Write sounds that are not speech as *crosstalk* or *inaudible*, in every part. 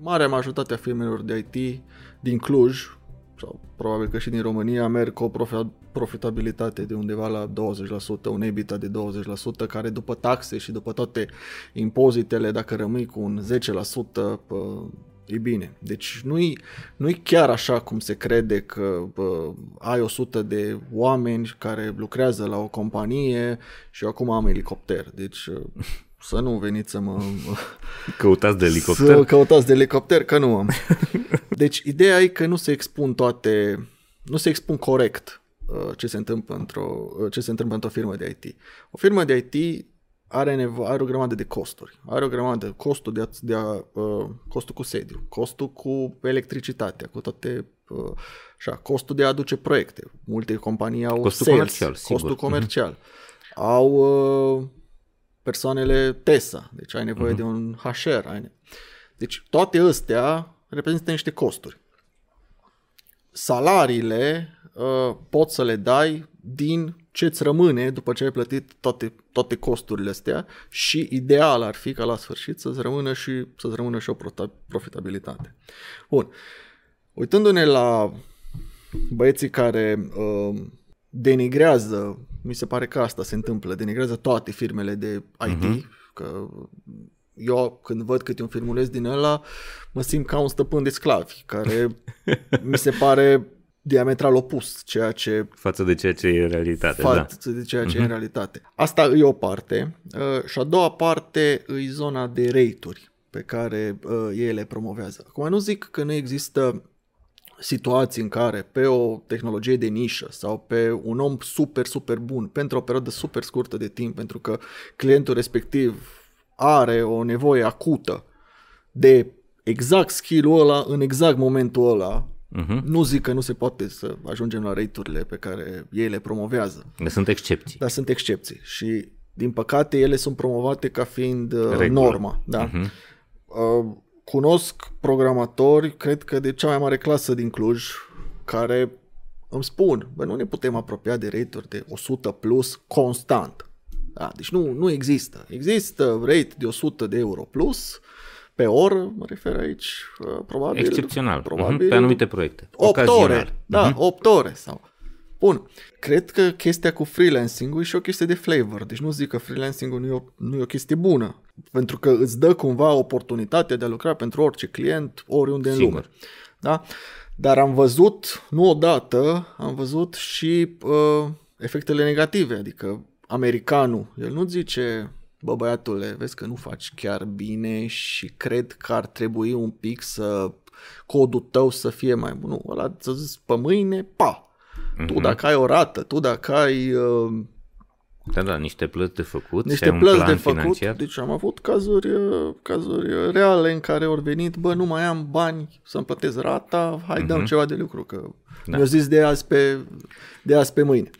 marea majoritate a firmelor de IT din Cluj, sau probabil că și din România, merg cu o profitabilitate de undeva la 20%, un EBITDA de 20%, care după taxe și după toate impozitele, dacă rămâi cu un 10%, e bine. Deci nu-i, nu-i chiar așa cum se crede că bă, ai 100 de oameni care lucrează la o companie și eu acum am elicopter. Deci să nu veniți să mă... Căutați de elicopter? Să căutați de elicopter, că nu am. Deci ideea e că nu se expun toate, nu se expun corect uh, ce se întâmplă într-o, uh, ce se întâmplă într-o firmă de IT. O firmă de IT are, nevo- are o grămadă de costuri. Are o grămadă de costul, de a, de a, uh, costul cu sediu, costul cu electricitatea, cu toate uh, așa, costul de a aduce proiecte. Multe companii au costul sales, comercial, sigur. costul comercial. Mm-hmm. Au uh, persoanele TESA, deci ai nevoie uh-huh. de un HR. Ai... Deci toate astea reprezintă niște costuri. Salariile uh, poți să le dai din ce îți rămâne după ce ai plătit toate, toate costurile astea și ideal ar fi ca la sfârșit să-ți rămână și, să-ți rămână și o profitabilitate. Bun. Uitându-ne la băieții care uh, denigrează, mi se pare că asta se întâmplă, denigrează toate firmele de IT, uh-huh. Mhm. că eu când văd câte un filmuleț din ăla, mă simt ca un stăpân de sclavi, care *laughs* mi se pare diametral opus ceea ce... Față de ceea ce e realitate, față da. de ceea ce uh-huh. e în mhm. realitate. Asta e o parte. Uh, și a doua parte e zona de rate-uri pe care uh, ei le promovează. Acum nu zic că nu există situații în care pe o tehnologie de nișă sau pe un om super, super bun pentru o perioadă super scurtă de timp, pentru că clientul respectiv are o nevoie acută de exact skill-ul ăla în exact momentul ăla, uh-huh. nu zic că nu se poate să ajungem la rate pe care ei le promovează. Dar sunt excepții. Dar sunt excepții și din păcate ele sunt promovate ca fiind uh, norma. Da? Uh-huh. Uh, cunosc programatori, cred că de cea mai mare clasă din Cluj, care îmi spun, bă, nu ne putem apropia de rate de 100 plus constant. Da, deci nu, nu există. Există rate de 100 de euro plus pe oră, mă refer aici, uh, probabil. Excepțional, probabil, uh-huh. pe anumite proiecte. 8 ore, da, uh-huh. 8 ore sau Bun, cred că chestia cu freelancing-ul e și o chestie de flavor, deci nu zic că freelancing-ul nu e, o, nu e o chestie bună, pentru că îți dă cumva oportunitatea de a lucra pentru orice client, oriunde Sigur. în lume. Da? Dar am văzut, nu odată, am văzut și uh, efectele negative, adică americanul, el nu zice, bă băiatule, vezi că nu faci chiar bine și cred că ar trebui un pic să codul tău să fie mai bun. Nu, ăla să zici pe mâine, pa, Mm-hmm. Tu dacă ai o rată, tu dacă ai... Uh, da, da, niște plăți de făcut, niște plăți de făcut, financiar. deci am avut cazuri, uh, cazuri reale în care au venit, bă, nu mai am bani să-mi plătesc rata, hai mm-hmm. dăm ceva de lucru, că da. mi-au zis de azi, pe, de azi pe mâine.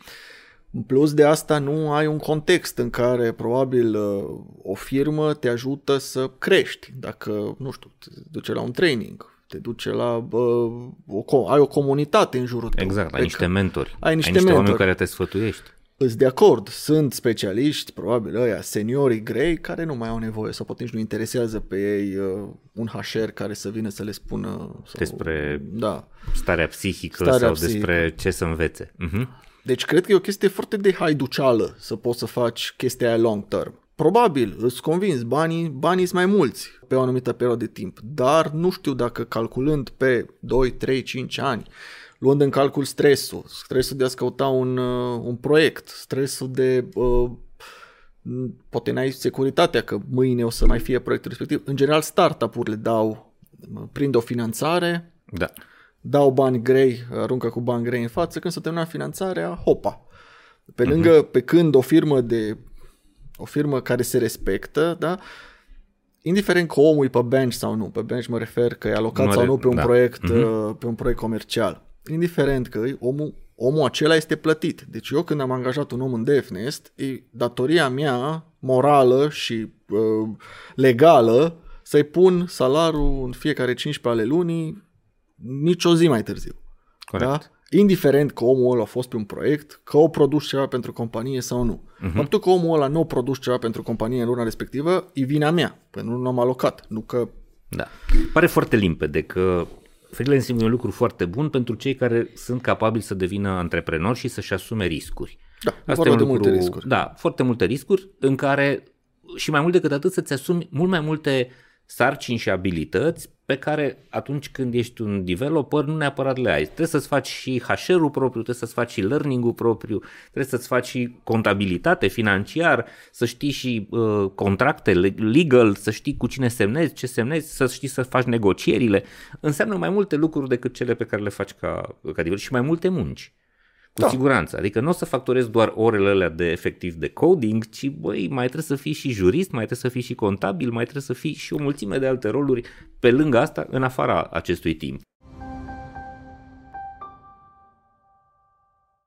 În plus de asta nu ai un context în care probabil uh, o firmă te ajută să crești. Dacă, nu știu, te duce la un training, te duce la... Bă, o, ai o comunitate în jurul tău. Exact, ai niște mentori. Ai niște, ai niște mentori. oameni care te sfătuiești. Îți de acord, sunt specialiști, probabil ăia, seniorii grei, care nu mai au nevoie sau poate nici nu interesează pe ei uh, un HR care să vină să le spună... Sau, despre da, starea psihică starea sau psihică. despre ce să învețe. Uh-huh. Deci cred că e o chestie foarte de haiduceală să poți să faci chestia aia long term. Probabil, îți convins, banii, banii sunt mai mulți pe o anumită perioadă de timp, dar nu știu dacă calculând pe 2, 3, 5 ani, luând în calcul stresul, stresul de a căuta un, uh, un proiect, stresul de uh, poate n-ai securitatea că mâine o să mai fie proiectul respectiv. În general, startup-urile dau, prind o finanțare, da. dau bani grei, aruncă cu bani grei în față, când s-a terminat finanțarea, hopa. Pe lângă, uh-huh. pe când o firmă de o firmă care se respectă, da? indiferent că omul e pe bench sau nu, pe bench mă refer că e alocat nu sau nu pe un, da. proiect, uh-huh. pe un proiect comercial, indiferent că omul, omul acela este plătit. Deci eu când am angajat un om în DevNest, e datoria mea morală și uh, legală să-i pun salariul în fiecare 15 ale lunii nici o zi mai târziu. Corect. Da? indiferent că omul ăla a fost pe un proiect, că o produs ceva pentru companie sau nu. Uh-huh. Faptul că omul ăla nu a produs ceva pentru companie în luna respectivă, e vina mea, pentru că nu am alocat, nu că Da. Pare foarte limpede că freelancing e un lucru foarte bun pentru cei care sunt capabili să devină antreprenori și să-și asume riscuri. Da, Asta e un lucru, multe riscuri. Da, foarte multe riscuri în care și mai mult decât atât să-ți asumi mult mai multe sarcini și abilități pe care atunci când ești un developer nu neapărat le ai. Trebuie să-ți faci și HR-ul propriu, trebuie să-ți faci și learning-ul propriu, trebuie să-ți faci și contabilitate, financiar, să știi și uh, contracte legal, să știi cu cine semnezi, ce semnezi, să știi să faci negocierile. Înseamnă mai multe lucruri decât cele pe care le faci ca, ca developer și mai multe munci. Cu da. siguranță. Adică nu o să factorezi doar orele alea de efectiv de coding, ci băi, mai trebuie să fii și jurist, mai trebuie să fii și contabil, mai trebuie să fii și o mulțime de alte roluri pe lângă asta, în afara acestui timp.